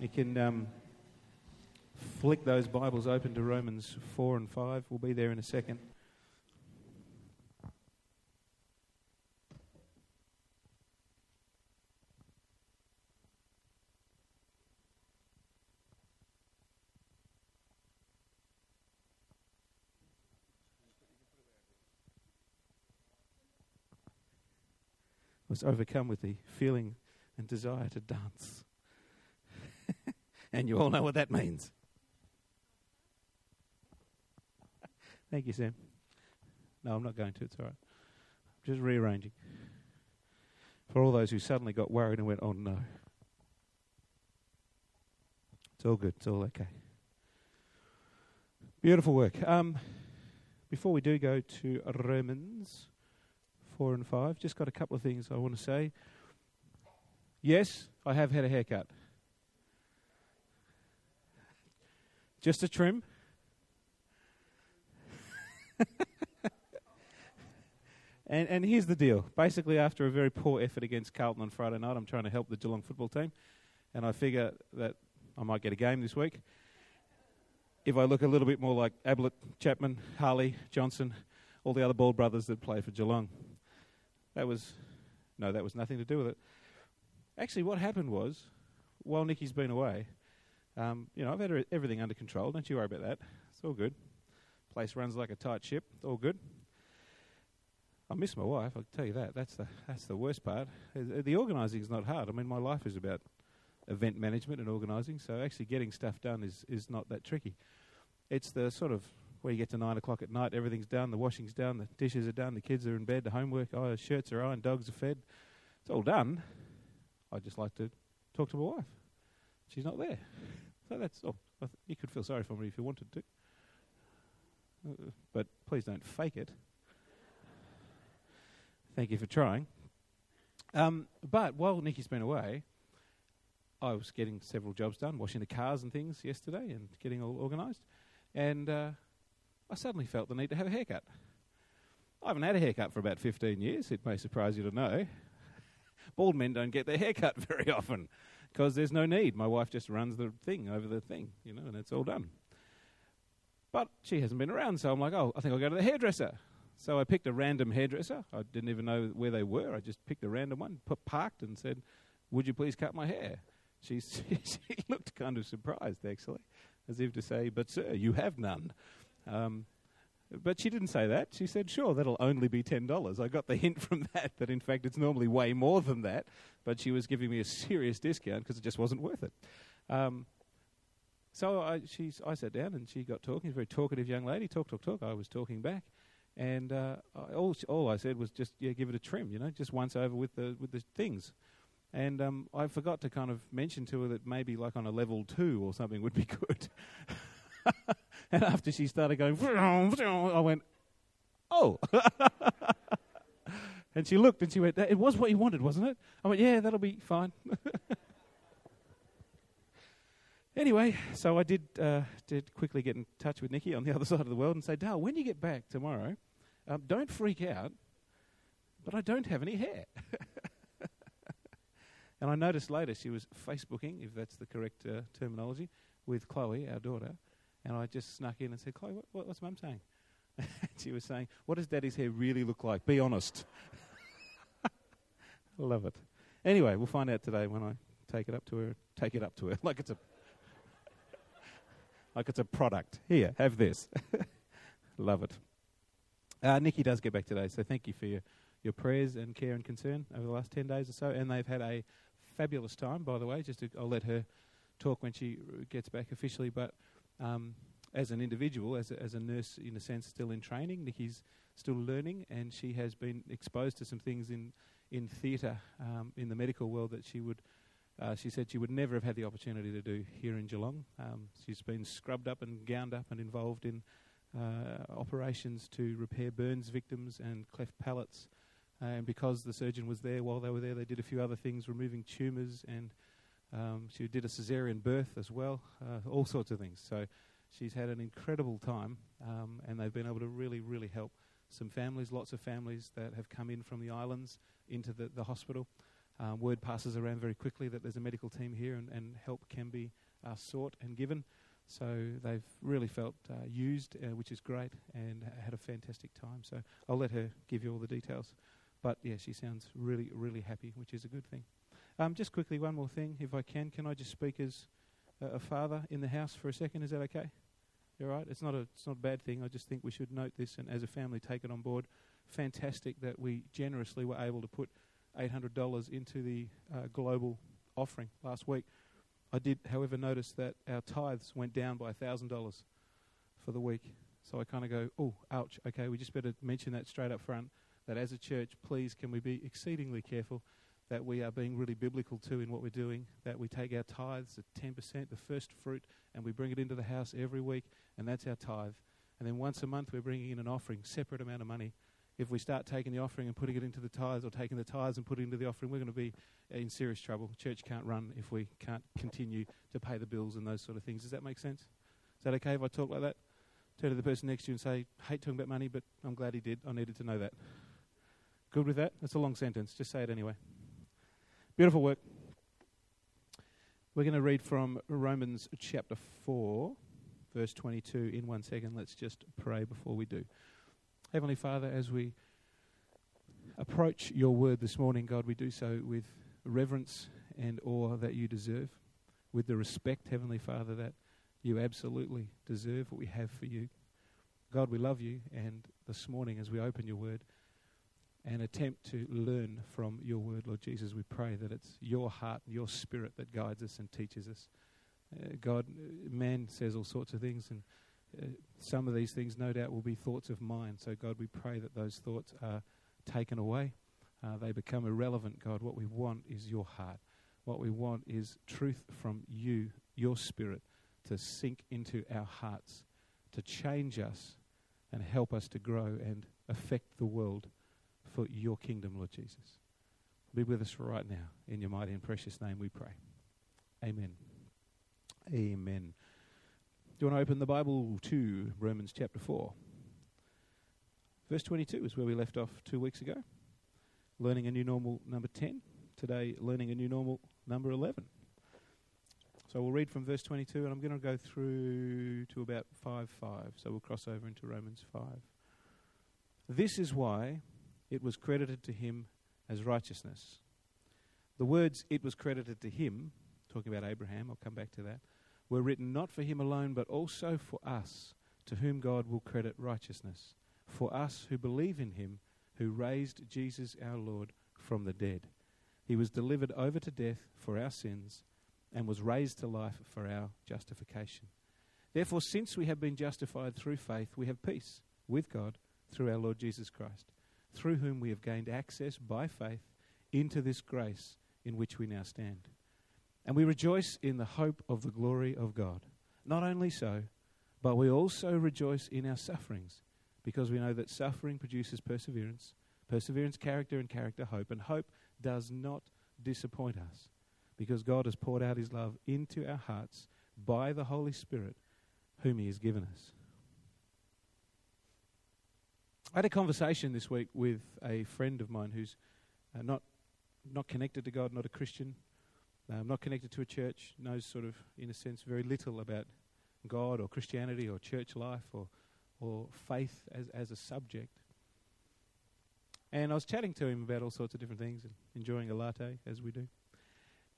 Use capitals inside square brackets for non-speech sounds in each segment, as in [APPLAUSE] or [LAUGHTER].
You can um, flick those Bibles open to Romans 4 and 5. We'll be there in a second. was overcome with the feeling and desire to dance. And you all know what that means. [LAUGHS] Thank you, Sam. No, I'm not going to. It's all right. I'm just rearranging. For all those who suddenly got worried and went, oh no. It's all good. It's all okay. Beautiful work. Um, before we do go to Romans 4 and 5, just got a couple of things I want to say. Yes, I have had a haircut. Just a trim. [LAUGHS] and, and here's the deal. Basically, after a very poor effort against Carlton on Friday night, I'm trying to help the Geelong football team. And I figure that I might get a game this week. If I look a little bit more like Ablett, Chapman, Harley, Johnson, all the other Ball brothers that play for Geelong. That was, no, that was nothing to do with it. Actually, what happened was, while Nikki's been away, um, you know, I've had everything under control. Don't you worry about that. It's all good. Place runs like a tight ship. All good. I miss my wife. I'll tell you that. That's the that's the worst part. Uh, the organising is not hard. I mean, my life is about event management and organising. So actually, getting stuff done is is not that tricky. It's the sort of where you get to nine o'clock at night, everything's done, the washing's done, the dishes are done, the kids are in bed, the homework, oh, shirts are ironed, dogs are fed. It's all done. I just like to talk to my wife. She's not there. So that's all. Th- you could feel sorry for me if you wanted to. Uh, but please don't fake it. Thank you for trying. Um, but while Nikki's been away, I was getting several jobs done, washing the cars and things yesterday and getting all organised. And uh, I suddenly felt the need to have a haircut. I haven't had a haircut for about 15 years, it may surprise you to know. [LAUGHS] Bald men don't get their haircut [LAUGHS] very often because there's no need. My wife just runs the thing over the thing, you know, and it's all done. But she hasn't been around, so I'm like, oh, I think I'll go to the hairdresser. So I picked a random hairdresser. I didn't even know where they were. I just picked a random one, put, parked, and said, Would you please cut my hair? [LAUGHS] She, she looked kind of surprised, actually, as if to say, But sir, you have none. Um, but she didn't say that. She said, sure, that'll only be $10. I got the [LAUGHS] hint from that that, in fact, it's normally way more than that. But she was giving me a serious discount because it just wasn't worth it. Um, so I, she's, I sat down and she got talking. She's a very talkative young lady. Talk, talk, talk. I was talking back. And uh, all, all I said was just, yeah, give it a trim, you know, just once over with the, with the things. And um, I forgot to kind of mention to her that maybe like on a level two or something would be [LAUGHS] good. [LAUGHS] and after she started going, [LAUGHS] I went, oh. [LAUGHS] and she looked and she went, it was what you wanted, wasn't it? I went, yeah, that'll be fine. anyway, so I did, uh, did quickly get in touch with Nikki on the other side of the world and say, Dale, when you get back tomorrow, um, don't freak out, but I don't have any hair. and I noticed later she was Facebooking, if that's the correct uh, terminology, with Chloe, our daughter. And I just snuck in and said, Chloe, what, what, what's mum saying? [LAUGHS] she was saying, What does daddy's hair really look like? Be honest. [LAUGHS] Love it. Anyway, we'll find out today when I take it up to her. Take it up to her [LAUGHS] like it's a like it's a product. Here, have this. Love it. Uh, Nikki does get back today, so thank you for your, your prayers and care and concern over the last 10 days or so. And they've had a fabulous time, by the way. Just to, I'll let her talk when she gets back officially, but um, as an individual, as a, as a nurse in a sense, still in training. Nikki's still learning, and she has been exposed to some things in in theatre um, in the medical world that she would. Uh, she said she would never have had the opportunity to do here in Geelong. Um, she's been scrubbed up and gowned up and involved in uh, operations to repair burns victims and cleft palates. And because the surgeon was there while they were there, they did a few other things, removing tumours and um, she did a cesarean birth as well, uh, all sorts of things. So she's had an incredible time, um, and they've been able to really, really help some families, lots of families that have come in from the islands into the, the hospital. Um, word passes around very quickly that there's a medical team here and, and help can be uh, sought and given. So they've really felt uh, used, uh, which is great, and had a fantastic time. So I'll let her give you all the details. But yeah, she sounds really, really happy, which is a good thing. Um, just quickly, one more thing, if I can. Can I just speak as a, a father in the house for a second? Is that okay? You're right. It's not a it's not a bad thing. I just think we should note this and as a family take it on board. Fantastic that we generously were able to put eight hundred dollars into the uh, global offering last week. I did, however, notice that our tithes went down by thousand dollars for the week. So I kind of go, oh, ouch. Okay, we just better mention that straight up front. That as a church, please, can we be exceedingly careful that we are being really biblical too in what we're doing, that we take our tithes at 10%, the first fruit, and we bring it into the house every week, and that's our tithe. And then once a month, we're bringing in an offering, separate amount of money. If we start taking the offering and putting it into the tithes, or taking the tithes and putting it into the offering, we're going to be in serious trouble. Church can't run if we can't continue to pay the bills and those sort of things. Does that make sense? Is that okay if I talk like that? Turn to the person next to you and say, hate talking about money, but I'm glad he did. I needed to know that. Good with that? That's a long sentence. Just say it anyway. Beautiful work. We're going to read from Romans chapter 4, verse 22 in one second. Let's just pray before we do. Heavenly Father, as we approach your word this morning, God, we do so with reverence and awe that you deserve, with the respect, Heavenly Father, that you absolutely deserve what we have for you. God, we love you, and this morning as we open your word, and attempt to learn from your word, Lord Jesus. We pray that it's your heart and your spirit that guides us and teaches us. Uh, God, man says all sorts of things, and uh, some of these things, no doubt, will be thoughts of mine. So, God, we pray that those thoughts are taken away. Uh, they become irrelevant, God. What we want is your heart. What we want is truth from you, your spirit, to sink into our hearts, to change us and help us to grow and affect the world for your kingdom, Lord Jesus. Be with us right now. In your mighty and precious name we pray. Amen. Amen. Do you want to open the Bible to Romans chapter 4? Verse 22 is where we left off two weeks ago. Learning a new normal number 10. Today, learning a new normal number 11. So we'll read from verse 22, and I'm going to go through to about 5 5. So we'll cross over into Romans 5. This is why it was credited to him as righteousness. The words, it was credited to him, talking about Abraham, I'll come back to that, were written not for him alone, but also for us, to whom God will credit righteousness. For us who believe in him, who raised Jesus our Lord from the dead. He was delivered over to death for our sins and was raised to life for our justification. Therefore, since we have been justified through faith, we have peace with God through our Lord Jesus Christ through whom we have gained access by faith into this grace in which we now stand. And we rejoice in the hope of the glory of God. Not only so, but we also rejoice in our sufferings, because we know that suffering produces perseverance, perseverance, character, and character, hope. And hope does not disappoint us, because God has poured out his love into our hearts by the Holy Spirit, whom he has given us. I had a conversation this week with a friend of mine who's uh, not not connected to God, not a Christian, um, not connected to a church, knows sort of, in a sense, very little about God or Christianity or church life or or faith as as a subject. And I was chatting to him about all sorts of different things and enjoying a latte as we do.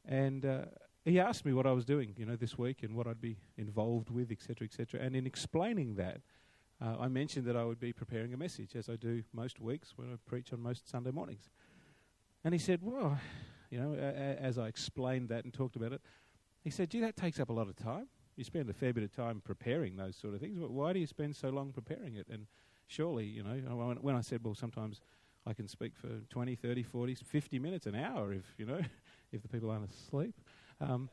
And uh, he asked me what I was doing, you know, this week and what I'd be involved with, etc., etc. And in explaining that, uh, I mentioned that I would be preparing a message, as I do most weeks when I preach on most Sunday mornings. And he said, Well, you know, a- as I explained that and talked about it, he said, Gee, that takes up a lot of time. You spend a fair bit of time preparing those sort of things. But why do you spend so long preparing it? And surely, you know, when I said, Well, sometimes I can speak for 20, 30, 40, 50 minutes, an hour if, you know, [LAUGHS] if the people aren't asleep. Um,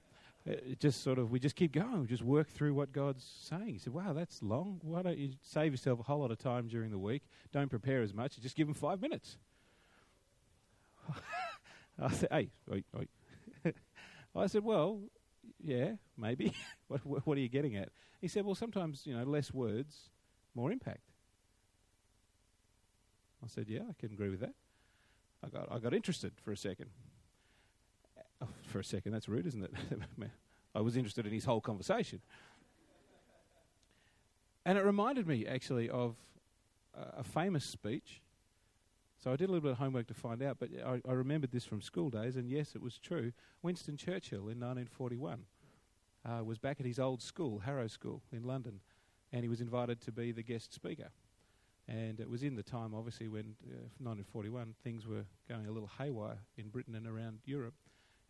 it just sort of we just keep going. We just work through what God's saying. He said, "Wow, that's long. Why don't you save yourself a whole lot of time during the week? Don't prepare as much. Just give them five minutes." [LAUGHS] I said, "Hey, wait, wait." [LAUGHS] I said, "Well, yeah, maybe. [LAUGHS] what, what are you getting at?" He said, "Well, sometimes you know, less words, more impact." I said, "Yeah, I can agree with that." I got I got interested for a second. For a second. That's rude, isn't it? [LAUGHS] I was interested in his whole conversation. And it reminded me, actually, of a famous speech. So I did a little bit of homework to find out, but I, I remembered this from school days, and yes, it was true. Winston Churchill in 1941 uh, was back at his old school, Harrow School in London, and he was invited to be the guest speaker. And it was in the time, obviously, when uh, 1941 things were going a little haywire in Britain and around Europe,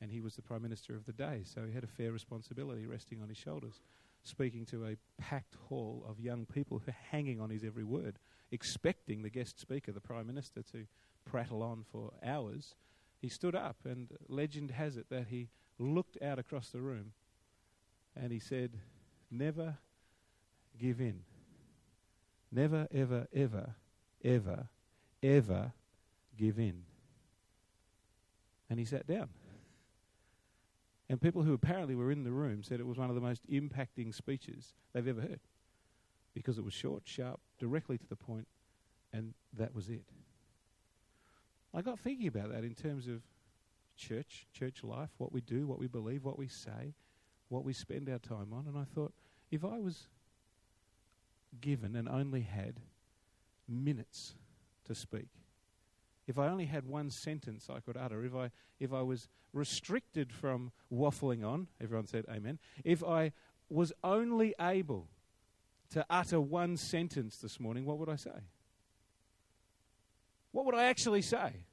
and he was the Prime Minister of the day, so he had a fair responsibility resting on his shoulders, speaking to a packed hall of young people who were hanging on his every word, expecting the guest speaker, the Prime Minister, to prattle on for hours. He stood up, and legend has it that he looked out across the room and he said, Never give in. Never, ever, ever, ever, ever give in. And he sat down. And people who apparently were in the room said it was one of the most impacting speeches they've ever heard because it was short, sharp, directly to the point, and that was it. I got thinking about that in terms of church, church life, what we do, what we believe, what we say, what we spend our time on, and I thought, if I was given and only had minutes to speak, if I only had one sentence I could utter, if I, if I was restricted from waffling on, everyone said amen, if I was only able to utter one sentence this morning, what would I say? What would I actually say?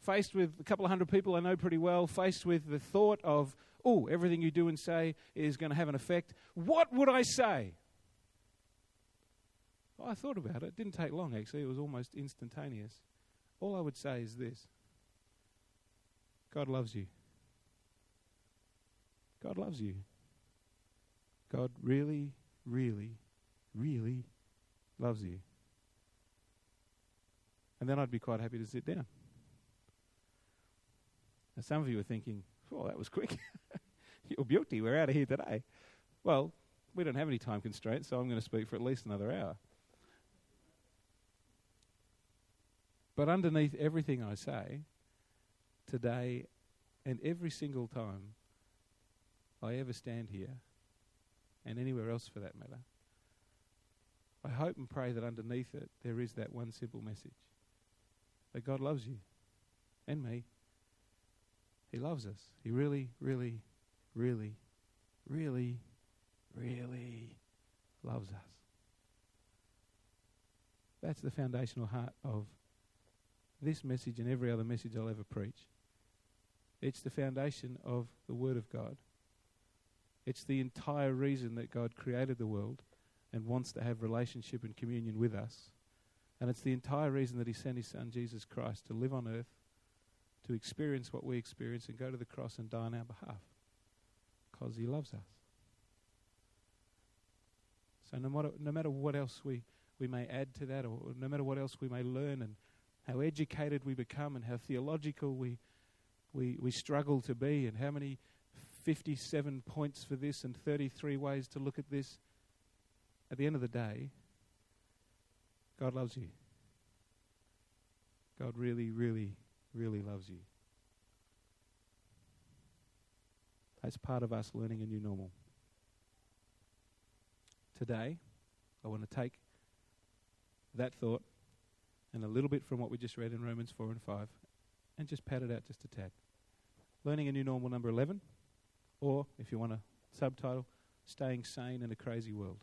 Faced with a couple of hundred people I know pretty well, faced with the thought of, oh, everything you do and say is going to have an effect, what would I say? I thought about it. It didn't take long, actually. It was almost instantaneous. All I would say is this God loves you. God loves you. God really, really, really loves you. And then I'd be quite happy to sit down. Now, some of you are thinking, oh, that was quick. [LAUGHS] Your beauty, we're out of here today. Well, we don't have any time constraints, so I'm going to speak for at least another hour. But underneath everything I say, today and every single time I ever stand here, and anywhere else for that matter, I hope and pray that underneath it there is that one simple message that God loves you and me. He loves us. He really, really, really, really, really loves us. That's the foundational heart of this message and every other message I'll ever preach. It's the foundation of the Word of God. It's the entire reason that God created the world and wants to have relationship and communion with us. And it's the entire reason that He sent His Son, Jesus Christ, to live on earth, to experience what we experience, and go to the cross and die on our behalf. Because He loves us. So no matter, no matter what else we, we may add to that, or no matter what else we may learn and how educated we become and how theological we, we, we struggle to be, and how many 57 points for this and 33 ways to look at this. At the end of the day, God loves you. God really, really, really loves you. That's part of us learning a new normal. Today, I want to take that thought and a little bit from what we just read in Romans 4 and 5 and just pad it out just a tad. Learning a new normal number 11, or if you want a subtitle, Staying Sane in a Crazy World.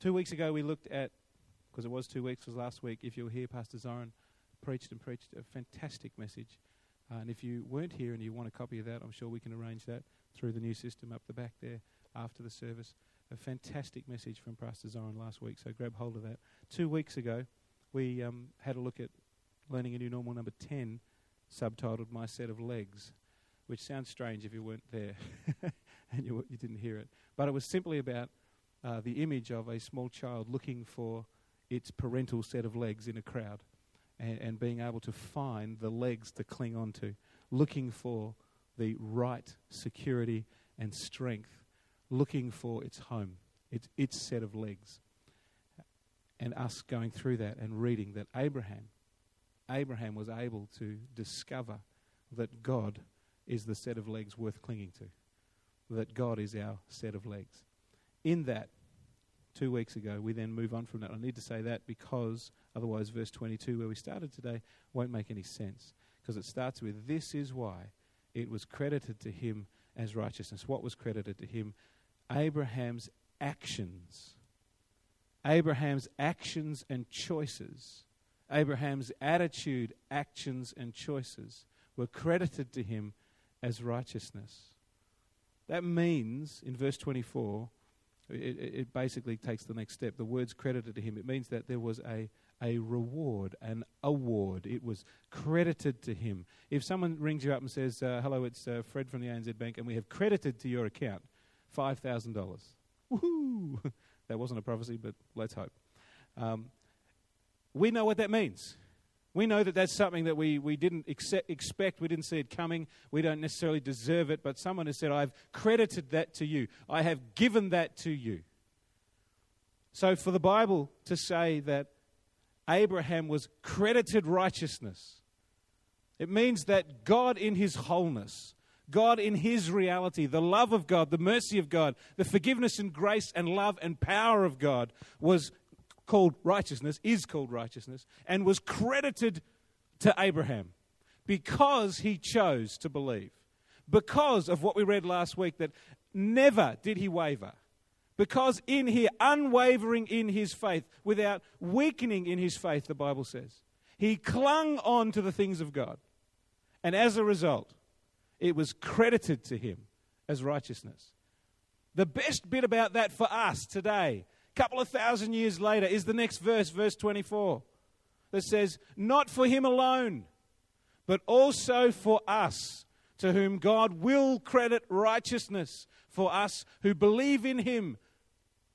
Two weeks ago, we looked at, because it was two weeks, was last week. If you were here, Pastor Zoran preached and preached a fantastic message. Uh, and if you weren't here and you want a copy of that, I'm sure we can arrange that through the new system up the back there after the service a fantastic message from Pastor Zoran last week, so grab hold of that. Two weeks ago, we um, had a look at Learning a New Normal number 10, subtitled My Set of Legs, which sounds strange if you weren't there [LAUGHS] and you, you didn't hear it. But it was simply about uh, the image of a small child looking for its parental set of legs in a crowd and, and being able to find the legs to cling onto, looking for the right security and strength looking for its home, its, its set of legs. And us going through that and reading that Abraham, Abraham was able to discover that God is the set of legs worth clinging to, that God is our set of legs. In that, two weeks ago, we then move on from that. I need to say that because otherwise, verse 22, where we started today, won't make any sense. Because it starts with, This is why it was credited to him as righteousness. What was credited to him? Abraham's actions. Abraham's actions and choices. Abraham's attitude, actions, and choices were credited to him as righteousness. That means, in verse 24, it, it, basically takes the next step. The word's credited to him. It means that there was a, a reward, an award. It was credited to him. If someone rings you up and says, uh, Hello, it's uh, Fred from the ANZ Bank, and we have credited to your account $5,000. Woohoo! [LAUGHS] that wasn't a prophecy, but let's hope. Um, we know what that means. We know that that's something that we, we didn't accept, expect. We didn't see it coming. We don't necessarily deserve it. But someone has said, I've credited that to you. I have given that to you. So for the Bible to say that Abraham was credited righteousness, it means that God in his wholeness, God in his reality, the love of God, the mercy of God, the forgiveness and grace and love and power of God was called righteousness, is called righteousness, and was credited to Abraham because he chose to believe. Because of what we read last week, that never did he waver. Because in here, unwavering in his faith, without weakening in his faith, the Bible says, he clung on to the things of God. And as a result, it was credited to him as righteousness. The best bit about that for us today a couple of thousand years later is the next verse, verse 24, that says, Not for him alone, but also for us, to whom God will credit righteousness, for us who believe in him,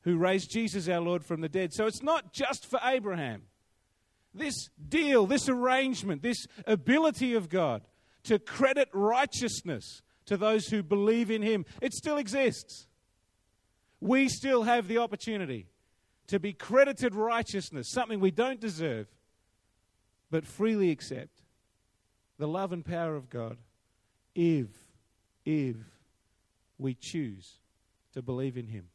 who raised Jesus our Lord from the dead. So it's not just for Abraham. This deal, this arrangement, this ability of God to credit righteousness to those who believe in him, it still exists we still have the opportunity to be credited righteousness, something we don't deserve, but freely accept the love and power of God if, if we choose to believe in Him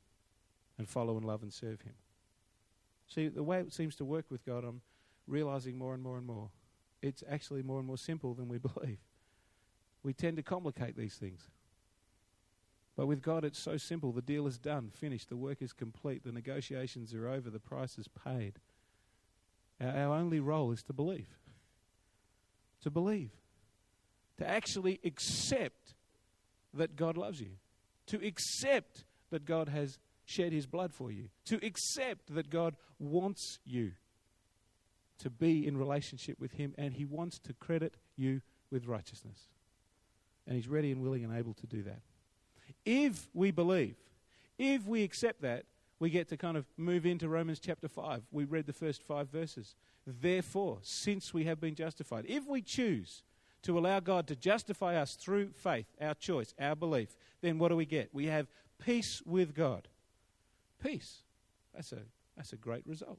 and follow and love and serve Him. See, the way it seems to work with God, I'm realizing more and more and more. It's actually more and more simple than we [LAUGHS] believe. We tend to complicate these things. But with God, it's so simple. The deal is done, finished, the work is complete, the negotiations are over, the price is paid. Our, only role is to believe. To believe. To actually accept that God loves you. To accept that God has shed his blood for you. To accept that God wants you to be in relationship with him and he wants to credit you with righteousness. And he's ready and willing and able to do that. If we believe, if we accept that, we get to kind of move into Romans chapter 5. We read the first five verses. Therefore, since we have been justified, if we choose to allow God to justify us through faith, our choice, our belief, then what do we get? We have peace with God. Peace. That's a, that's a great result.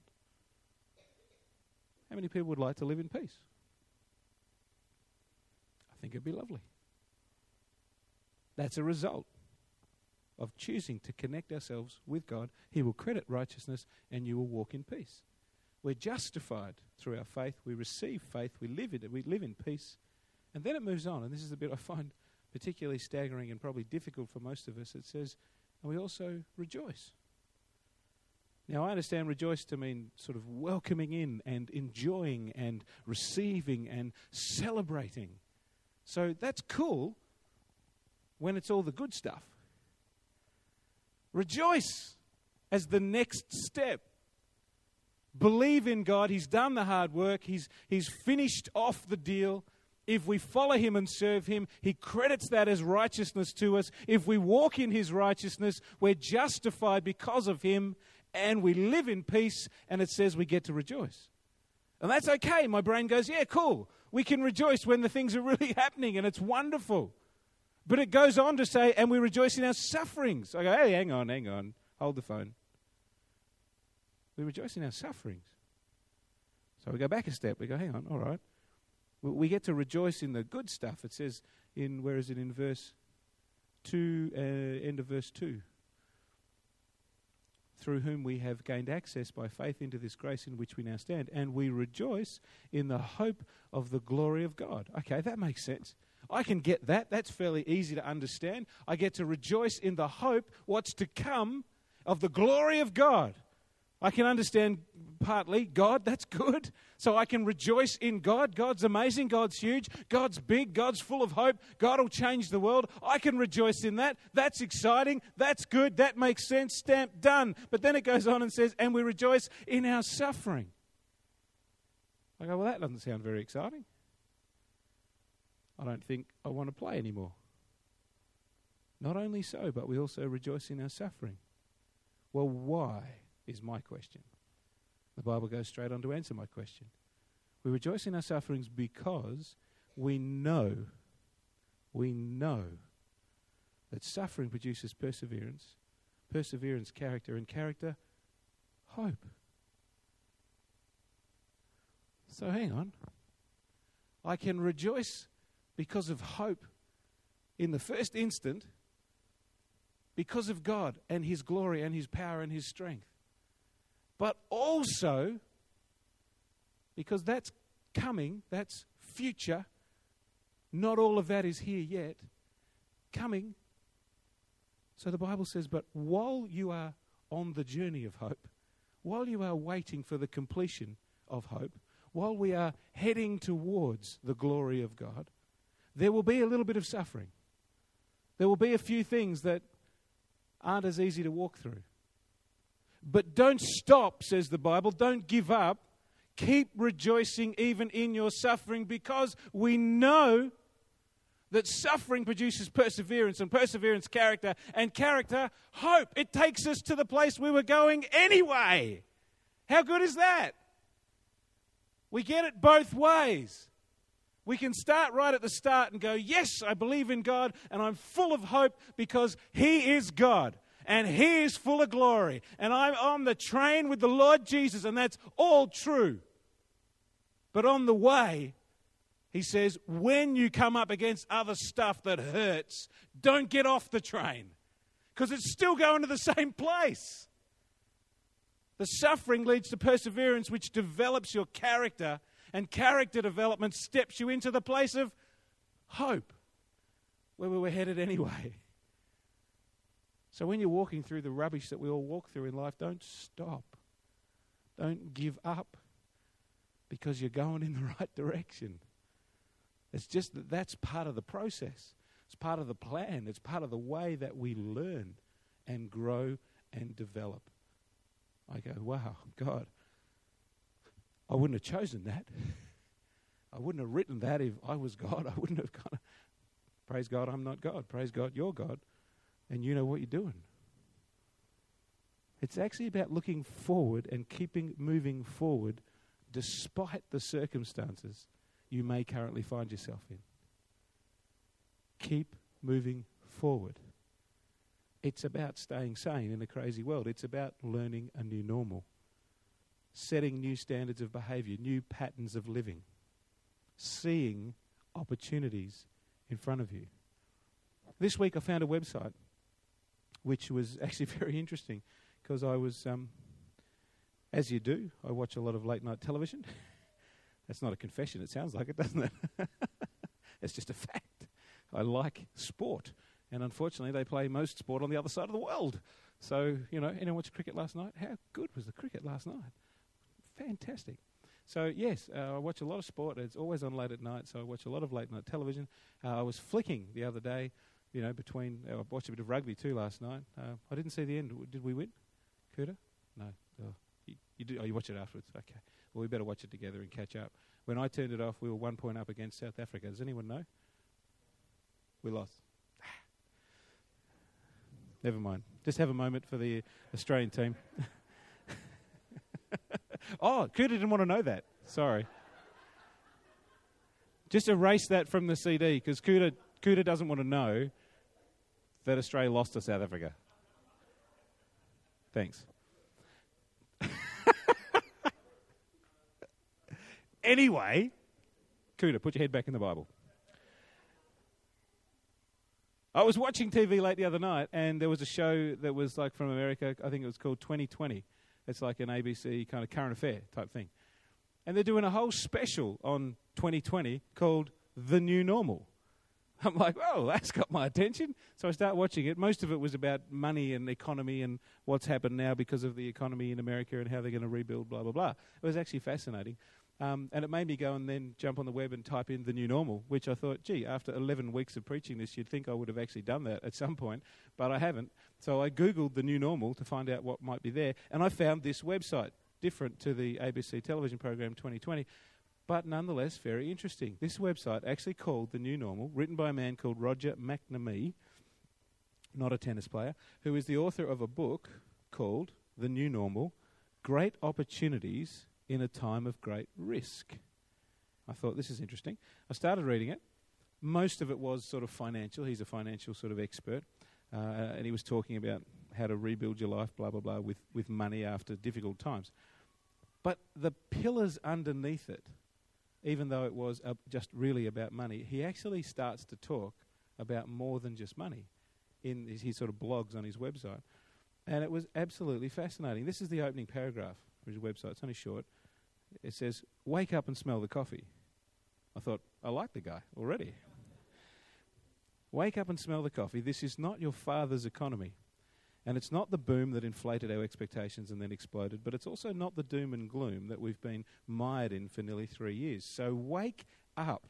How many people would like to live in peace? I think it'd be lovely. That's a result of choosing to connect ourselves with God, He will credit righteousness and you will walk in peace. We're justified through our faith. We receive faith. We live in it. We live in peace. And then it moves on. And this is the bit I find particularly staggering and probably difficult for most of us. It says, and we also rejoice. Now, I understand rejoice to mean sort of welcoming in and enjoying and receiving and celebrating. So that's cool when it's all the good stuff. Rejoice as the next step. Believe in God. He's done the hard work, He's, he's finished off the deal. If we follow Him and serve Him, He credits that as righteousness to us. If we walk in His righteousness, we're justified because of Him and we live in peace, and it says we get to rejoice. And that's okay. My brain goes, yeah, cool. We can rejoice when the things are [LAUGHS] really happening, and it's wonderful. But it goes on to say, and we rejoice in our sufferings. I go, hey, hang on, hang on. Hold the phone. We rejoice in our sufferings. So we go back a step. We go, hang on, all right. We get to rejoice in the good stuff. It says in, where is it, in verse 2, uh, end of verse 2 through whom we have gained access by faith into this grace in which we now stand, and we rejoice in the hope of the glory of God. Okay, that makes sense. I can get that. That's fairly easy to understand. I get to rejoice in the hope, what's to come, of the glory of God. I can understand partly God, that's good. So I can rejoice in God. God's amazing, God's huge, God's big, God's full of hope. God will change the world. I can rejoice in that. That's exciting. That's good. That makes sense. Stamp done. But then it goes on and says, and we rejoice in our suffering. I go, well, that doesn't sound very exciting. I don't think I want to play anymore. Not only so, but we also rejoice in our suffering. Well, why? is my question. The Bible goes straight on to answer my question. We rejoice in our sufferings because we know, we know that suffering produces perseverance, perseverance, character, and character, hope. So hang on. I can rejoice because of hope in the first instant because of God and His glory and His power and His strength but also because that's coming, that's future. Not all of that is here yet. Coming. So the Bible says, but while you are on the journey of hope, while you are waiting for the completion of hope, while we are heading towards the glory of God, there will be a little bit of suffering. There will be a few things that aren't as easy to walk through. But don't stop, says the Bible. Don't give up. Keep rejoicing even in your suffering because we know that suffering produces perseverance and perseverance character and character hope. It takes us to the place we were going anyway. How good is that? We get it both ways. We can start right at the start and go, Yes, I believe in God and I'm full of hope because He is God and He is full of glory. And I'm on the train with the Lord Jesus, and that's all true. But on the way, he says, when you come up against other stuff that hurts, don't get off the train because it's still going to the same place. The suffering leads to perseverance, which develops your character, and character development steps you into the place of hope, where we were headed anyway. So when you're walking through the rubbish that we all walk through in life, don't stop. Don't give up because you're going in the [LAUGHS] right direction. It's just that that's part of the process. It's part of the plan. It's part of the way that we learn and grow and develop. I go, wow, God, I wouldn't have chosen that. I wouldn't have written that if I was God. I wouldn't have gone, praise God, I'm not God. Praise God, you're God and you know what you're doing. It's actually about looking forward and keeping moving forward despite the circumstances you may currently find yourself in. Keep moving forward. It's about staying sane in a crazy world. It's about learning a new normal, setting new standards of behavior, new patterns of living, seeing opportunities in front of you. This week I found a website which was [LAUGHS] actually very interesting because I was, um, as you do, I watch a lot of late night television. [LAUGHS] That's not a confession, it sounds like it, [LAUGHS] doesn't it? it's just a fact. I like sport, and unfortunately, they play most sport on the other side of the world. So, you know, anyone watch cricket last night? How good was the cricket last night? Fantastic. So, yes, uh, I watch a lot of sport. It's always on late at night, so I watch a lot of late night television. Uh, I was flicking the other day you know, between. Uh, I watched a bit of rugby too last night. Uh, I didn't see the end. Did we win, Kuda? No. Oh, you, you, do, oh, you watch it afterwards. Okay. Well, we better watch it together and catch up. When I turned it off, we were one point up against South Africa. Does anyone know? We lost. [SIGHS] Never mind. Just have a moment for the Australian team. [LAUGHS] oh, Kuda didn't want to know that. Sorry. Just erase that from the CD because Kuda, Kuda doesn't want to know that Australia lost to South Africa? Thanks. [LAUGHS] anyway, Kuda, put your head back in the Bible. I was watching TV late the other night, and there was a show that was like from America. I think it was called 2020. It's like an ABC kind of current affair type thing. And they're doing a whole special on 2020 called The New Normal. [LAUGHS] I'm like, oh, that's got my attention. So I start watching it. Most of it was about money and economy and what's happened now because of the economy in America and how they're going to rebuild, blah, blah, blah. It was actually fascinating. Um, and it made me go and then jump on the web and type in the new normal, which I thought, gee, after 11 weeks of preaching this, you'd think I would have actually done that at some point, but I haven't. So I Googled the new normal to find out what might be there, and I found this website, different to the ABC television program 2020, but nonetheless very interesting. This website, actually called The New Normal, written by a man called Roger McNamee, not a tennis player, who is the author of a book called The New Normal Great Opportunities in a time of great risk. I thought this is interesting. I started reading it. Most of it was sort of financial. He's a financial sort of expert. Uh, and he was talking about how to rebuild your life, blah, blah, blah, with, with money after difficult times. But the pillars underneath it, even though it was uh, just really about money, he actually starts to talk about more than just money in his, his sort of blogs on his website. And it was absolutely fascinating. This is the opening paragraph of his website. It's only short it says, Wake up and smell the coffee. I thought, I like the guy already. Wake up and smell the coffee. This is not your father's economy. And it's not the boom that inflated our expectations and then exploded, but it's also not the doom and gloom that we've been mired in for nearly three years. So wake up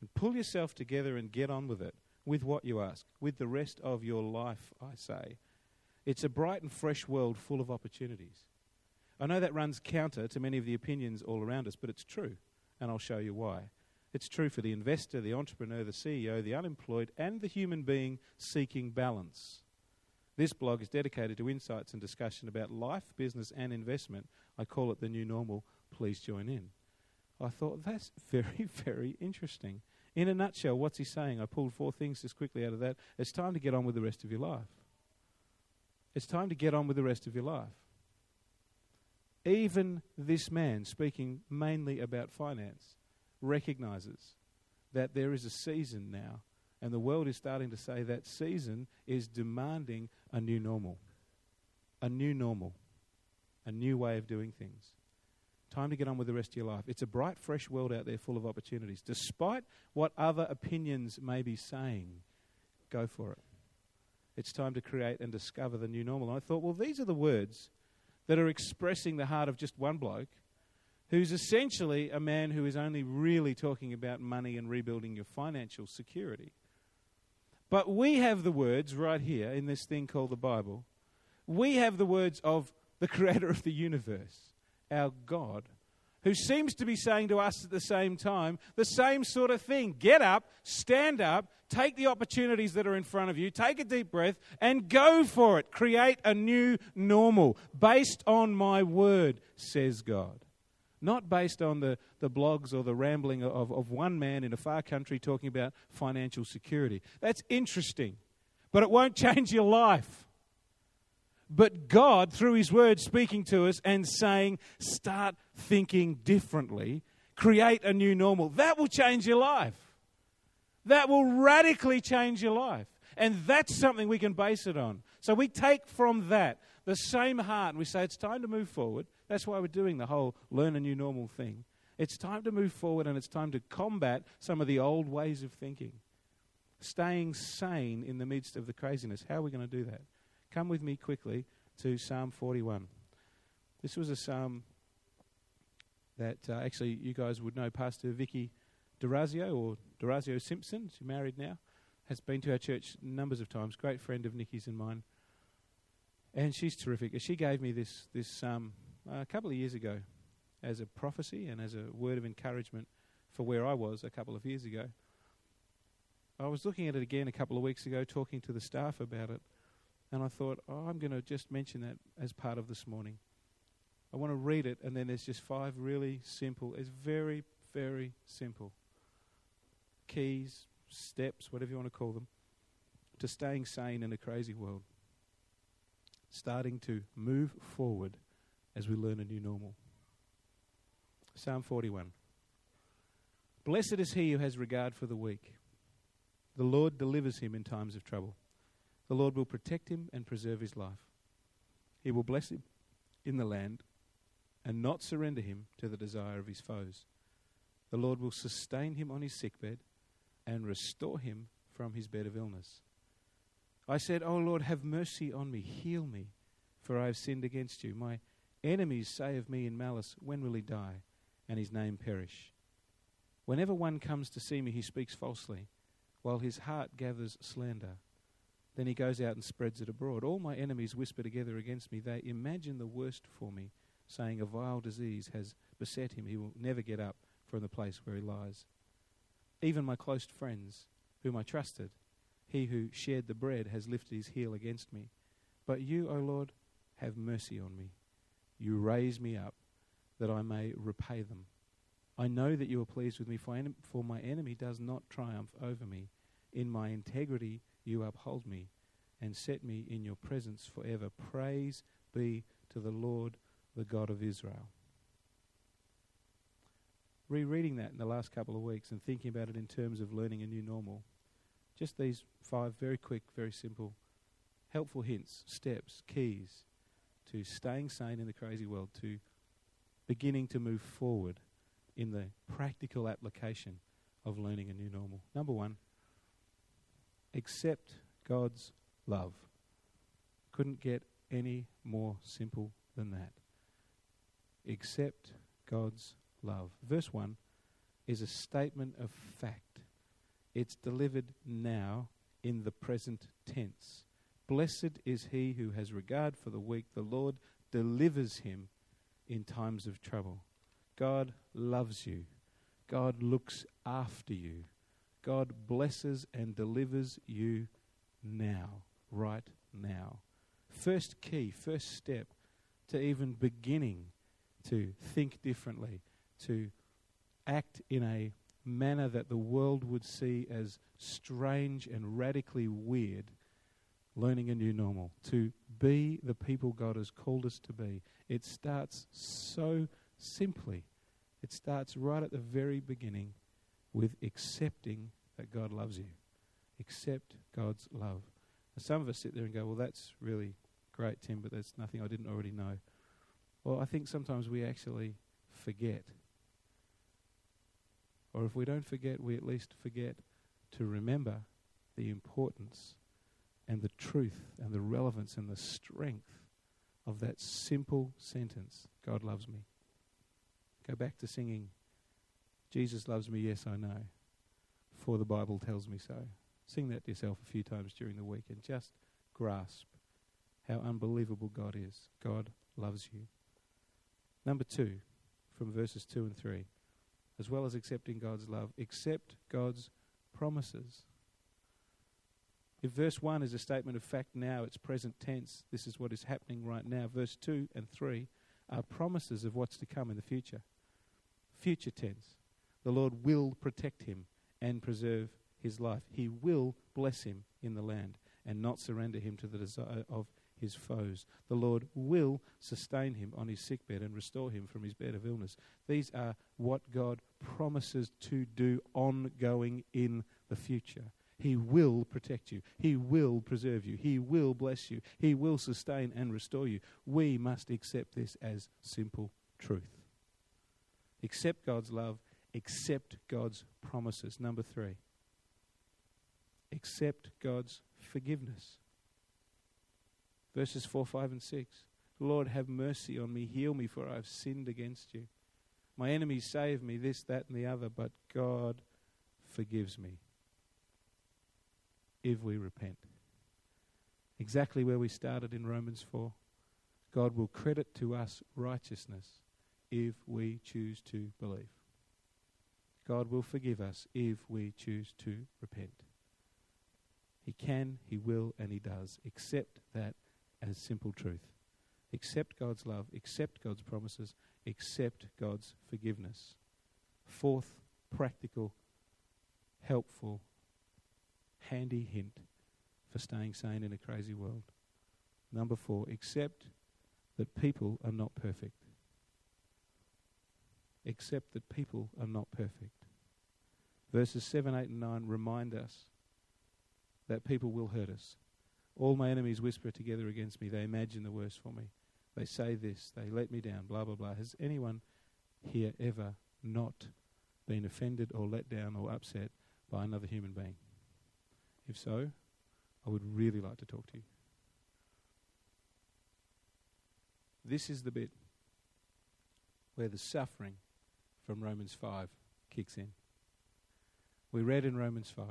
and pull yourself together and get on with it, with what you ask, with the rest of your life, I say. It's a bright and fresh world full of opportunities. I know that runs counter to many of the opinions all around us, but it's true, and I'll show you why. It's true for the investor, the entrepreneur, the CEO, the unemployed, and the human being seeking balance. This blog is dedicated to insights and discussion about life, business, and investment. I call it the new normal. Please join in. I thought that's [LAUGHS] very, very interesting. In a nutshell, what's he saying? I pulled four things just quickly out of that. It's time to get on with the rest of your life. It's time to get on with the rest of your life. Even this man, speaking mainly about finance, recognizes that there is a season now, and the world is starting to say that season is demanding a new normal. A new normal. A new way of doing things. Time to get on with the rest of your life. It's a bright, fresh world out there full of opportunities. Despite what other opinions may be saying, go for it. It's time to create and discover the new normal. And I thought, well, these are the words that are expressing the heart of just one bloke who's essentially a man who is only really talking about money and rebuilding your financial security. But we have the words right here in this thing called the Bible. We have the words of the [LAUGHS] creator of the universe, our God, who seems to be saying to us at the same time the same sort of thing get up, stand up, take the opportunities that are in front of you, take a deep breath, and go for it. Create a new normal based on my word, says God. Not based on the, the blogs or the rambling of, of one man in a far country talking about financial security. That's interesting, but it won't [LAUGHS] change your life but God, through His Word, speaking to us and saying, start thinking differently, create a new normal. That will change your life. That will radically change your life. And that's something we can base it on. So we take from that the same heart and we say, it's time to move forward. That's why we're doing the whole learn a new normal thing. It's time to move forward and it's time to combat some of the old ways of thinking. Staying sane in the midst of the craziness. How are we going to do that? Come with me quickly to Psalm 41. This was a psalm that uh, actually you guys would know Pastor Vicky Durazio or Durazio Simpson. She's married now. Has been to our church numbers of times. Great friend of Nikki's and mine. And she's terrific. She gave me this this psalm uh, a couple of years ago as a prophecy and as a word of encouragement for where I was a couple of years ago. I was looking at it again a couple of weeks ago, talking to the staff about it. And I thought, oh, I'm going to just mention that as part of this morning. I want to read it, and then there's just five really simple, it's very, very simple keys, steps, whatever you want to call them, to staying sane in a crazy world. Starting to move forward as we learn a new normal. Psalm 41. Blessed is he who has regard for the weak. The Lord delivers him in times of trouble. The Lord will protect him and preserve his life. He will bless him in the land and not surrender him to the desire of his foes. The Lord will sustain him on his sickbed and restore him from his bed of illness. I said, O Lord, have mercy on me, heal me, for I have sinned against you. My enemies say of me in malice, When will he die, and his name perish? Whenever one comes to see me, he speaks falsely, while his heart gathers slander. Then he goes out and spreads it abroad. All my enemies whisper together against me. They imagine the worst for me, saying, A vile disease has beset him. He will never get up from the place where he lies. Even my close friends, whom I trusted, he who shared the bread has lifted his heel against me. But you, O Lord, have mercy on me. You raise me up that I may repay them. I know that you are pleased with me, for, my enemy does not triumph over me. In my integrity you uphold me and set me in your presence forever. Praise be to the Lord, the God of Israel. Rereading that in the last couple of weeks and thinking about it in terms of learning a new normal, just these five very quick, very simple, helpful hints, steps, keys to staying sane in the crazy world, to beginning to move forward in the practical application of learning a new normal. Number one, accept God's love. Couldn't get any more simple than that. Accept God's love. Verse 1 is a statement of fact. It's delivered now in the present tense. Blessed is he who has regard for the weak. The Lord delivers him in times of trouble. God loves you. God looks after you. God blesses and delivers you now, right now. First key, first step to even beginning to think differently, to act in a manner that the world would see as strange and radically weird, learning a new normal, to be the people God has called us to be. It starts so simply. It starts right at the very beginning with accepting that God loves you. Accept God's love. Some of us sit there and go, Well, that's really great, Tim, but that's nothing I didn't already know. Well, I think sometimes we actually forget. Or if we don't forget, we at least forget to remember the importance and the truth and the relevance and the strength of that simple sentence God loves me. Go back to singing, Jesus loves me, yes, I know, for the Bible tells me so. Sing that to yourself a few times during the week and just grasp how unbelievable God is. God loves you. Number two, from verses 2 and 3, as well as accepting God's love, accept God's promises. If verse 1 is a statement of fact now, it's present tense, this is what is happening right now. Verse 2 and 3 are promises of what's to come in the future. Future tense. The Lord will protect him and preserve his life. He will bless him in the land and not surrender him to the desire of his foes. The Lord will sustain him on his sickbed and restore him from his bed of illness. These are what God promises to do ongoing in the future. He will protect you. He will preserve you. He will bless you. He will sustain and restore you. We must accept this as simple truth. Accept God's love, accept God's promises. Number three, accept God's forgiveness. Verses 4, 5, and 6. Lord, have mercy on me, heal me, for I have sinned against you. My enemies of me this, that, and the other, but God forgives me if we repent. Exactly where we started in Romans 4. God will credit to us righteousness if we choose to believe. God will forgive us if we choose to repent. He can, He will, and He does. Accept that as simple truth. Accept God's love, accept God's promises, accept God's forgiveness. Fourth, practical, helpful, handy hint for staying sane in a crazy world. Number four, accept that people are not perfect. Accept that people are not perfect. Verses 7, 8, and 9 remind us that people will hurt us. All my enemies whisper together against me. They imagine the worst for me. They say this. They let me down. Blah, blah, blah. Has anyone here ever not been offended or let down or upset by another human being? If so, I would really like to talk to you. This is the bit where the suffering from Romans 5 kicks in. We read in Romans 5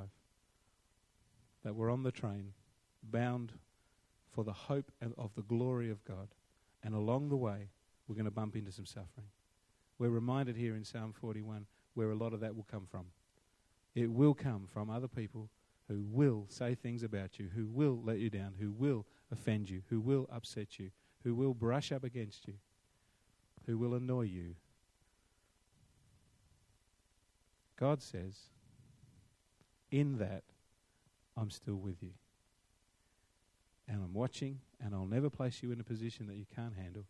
that we're on the train, bound for the hope of the glory of God, and along the way, we're going to bump into some suffering. We're reminded here in Psalm 41 where a lot of that will come from. It will come from other people who will say things about you, who will let you down, who will offend you, who will upset you, who will brush up against you, who will annoy you. God says, in that, I'm still with you. And I'm watching, and I'll never place you in a position that you can't handle,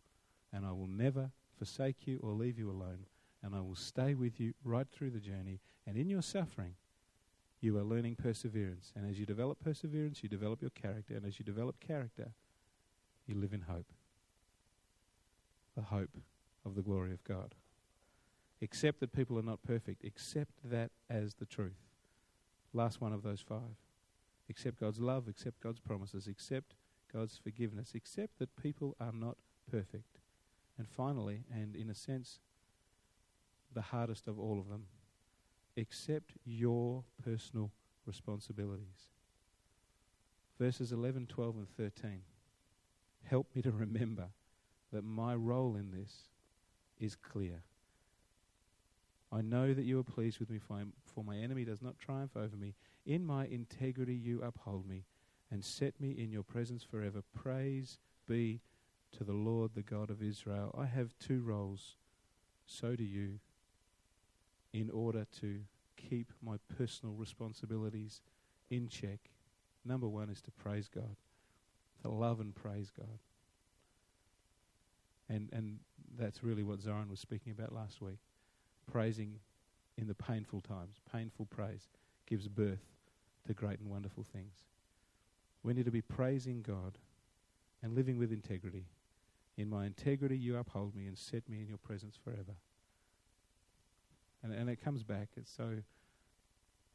and I will never forsake you or leave you alone, and I will stay with you right through the journey. And in your suffering, you are learning perseverance. And as you develop perseverance, you develop your character. And as you develop character, you live in hope. The hope of the glory of God. Accept that people are not perfect. Accept that as the truth. Last one of those five. Accept God's love, accept God's promises, accept God's forgiveness, accept that people are not perfect. And finally, and in a sense, the hardest of all of them, accept your personal responsibilities. Verses 11, 12, and 13 help me to remember that my role in this is clear. I know that you are pleased with me, for my enemy does not triumph over me. In my integrity you uphold me, and set me in your presence forever. Praise be to the Lord, the God of Israel. I have two roles, so do you, in order to keep my personal responsibilities in check. Number one is to praise God, to love and praise God. And, and that's really what Zoran was speaking about last week. Praising in the painful times. Painful praise gives birth to great and wonderful things. We need to be praising God and living with integrity. In my integrity, you uphold me and set me in your presence forever. And, and it comes back, it's so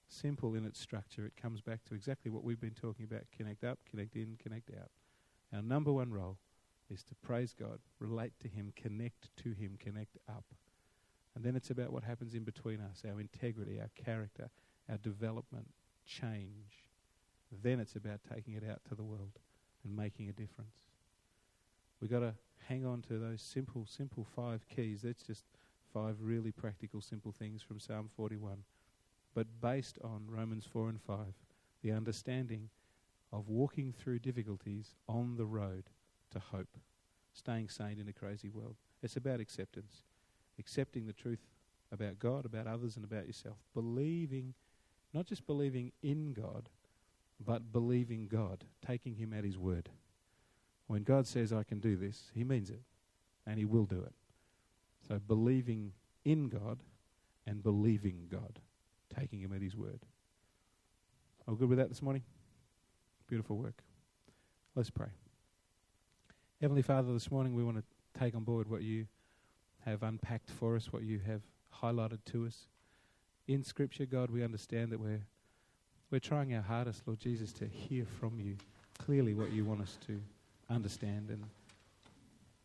simple in its structure. It comes back to exactly what we've been talking about connect up, connect in, connect out. Our number one role is to praise God, relate to Him, connect to Him, connect up. And then it's about what happens in between us our integrity, our character, our development, change. Then it's about taking it out to the world and making a difference. We've got to hang on to those simple, simple five keys. That's just five really practical, simple things from Psalm 41. But based on Romans 4 and 5, the understanding of walking through difficulties on the road to hope, staying sane in a crazy world. It's about acceptance, accepting the truth about God, about others, and about yourself. Believing, not just believing in God, but believing God, taking Him at His word. When God says, I can do this, He means it, and He will do it. So believing in God and believing God, taking Him at His word. All good with that this morning? Beautiful work. Let's pray. Heavenly Father, this morning we want to take on board what you have unpacked for us, what you have highlighted to us. In Scripture, God, we understand that we're, we're trying our hardest, Lord Jesus, to hear from you clearly what you want us to understand and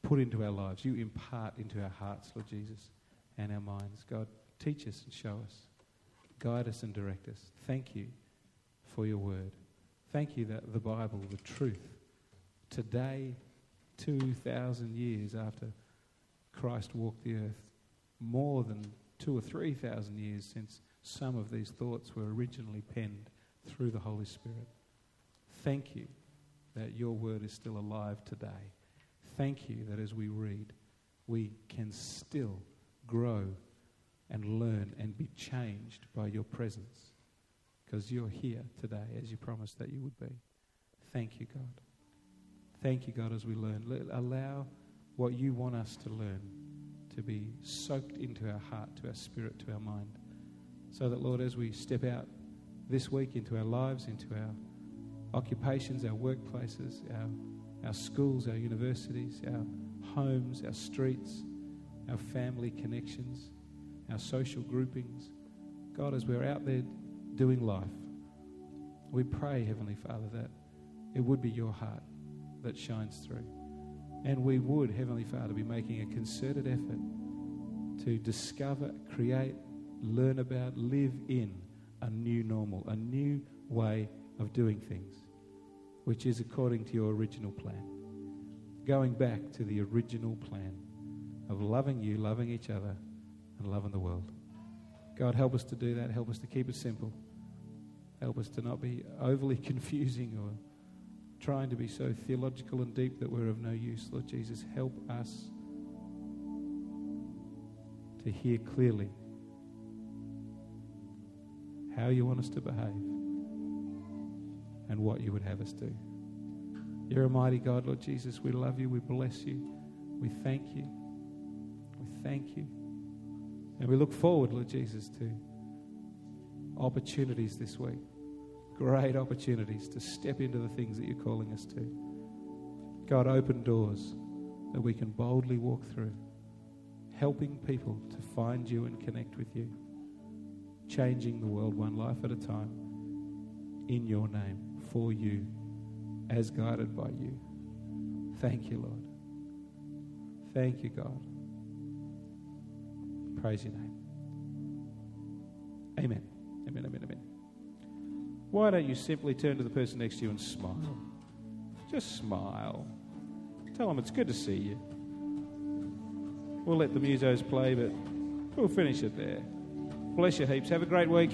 put into our lives. You impart into our hearts, Lord Jesus, and our minds. God, teach us and show us. Guide us and direct us. Thank you for your word. Thank you that the Bible, the truth, today 2,000 years after Christ walked the earth, more than two or 3,000 years since some of these thoughts were originally penned through the Holy Spirit. Thank you that your word is still alive today. Thank you that as we read, we can still grow and learn and be changed by your presence because you're here today as you promised that you would be. Thank you, God. Thank you, God, as we learn. Allow what you want us to learn to be soaked into our heart, to our spirit, to our mind. So that, Lord, as we step out this week into our lives, into our occupations, our workplaces, our, our schools, our universities, our homes, our streets, our family connections, our social groupings. God, as we're out there doing life, we pray, Heavenly Father, that it would be your heart that shines through. And we would, Heavenly Father, be making a concerted effort to discover, create, learn about, live in a new normal, a new way of doing things, which is according to your original plan. Going back to the original plan of loving you, loving each other, and loving the world. God, help us to do that. Help us to keep it simple. Help us to not be overly [LAUGHS] confusing or trying to be so theological and deep that we're of no use. Lord Jesus, help us to hear clearly how you want us to behave and what you would have us do. You're a mighty God, Lord Jesus. We love you. We bless you. We thank you. We thank you. And we look forward, Lord Jesus, to opportunities this week. Great opportunities to step into the things that you're calling us to. God, open doors that we can boldly walk through, helping people to find you and connect with you, changing the world one life at a time in your name, for you, as guided by you. Thank you, Lord. Thank you, God. Praise your name. Amen. Amen, amen, amen. Why don't you simply turn to the person next to you and smile? Just smile. Tell them it's good to see you. We'll let the musos play, but we'll finish it there. Bless you heaps. Have a great week.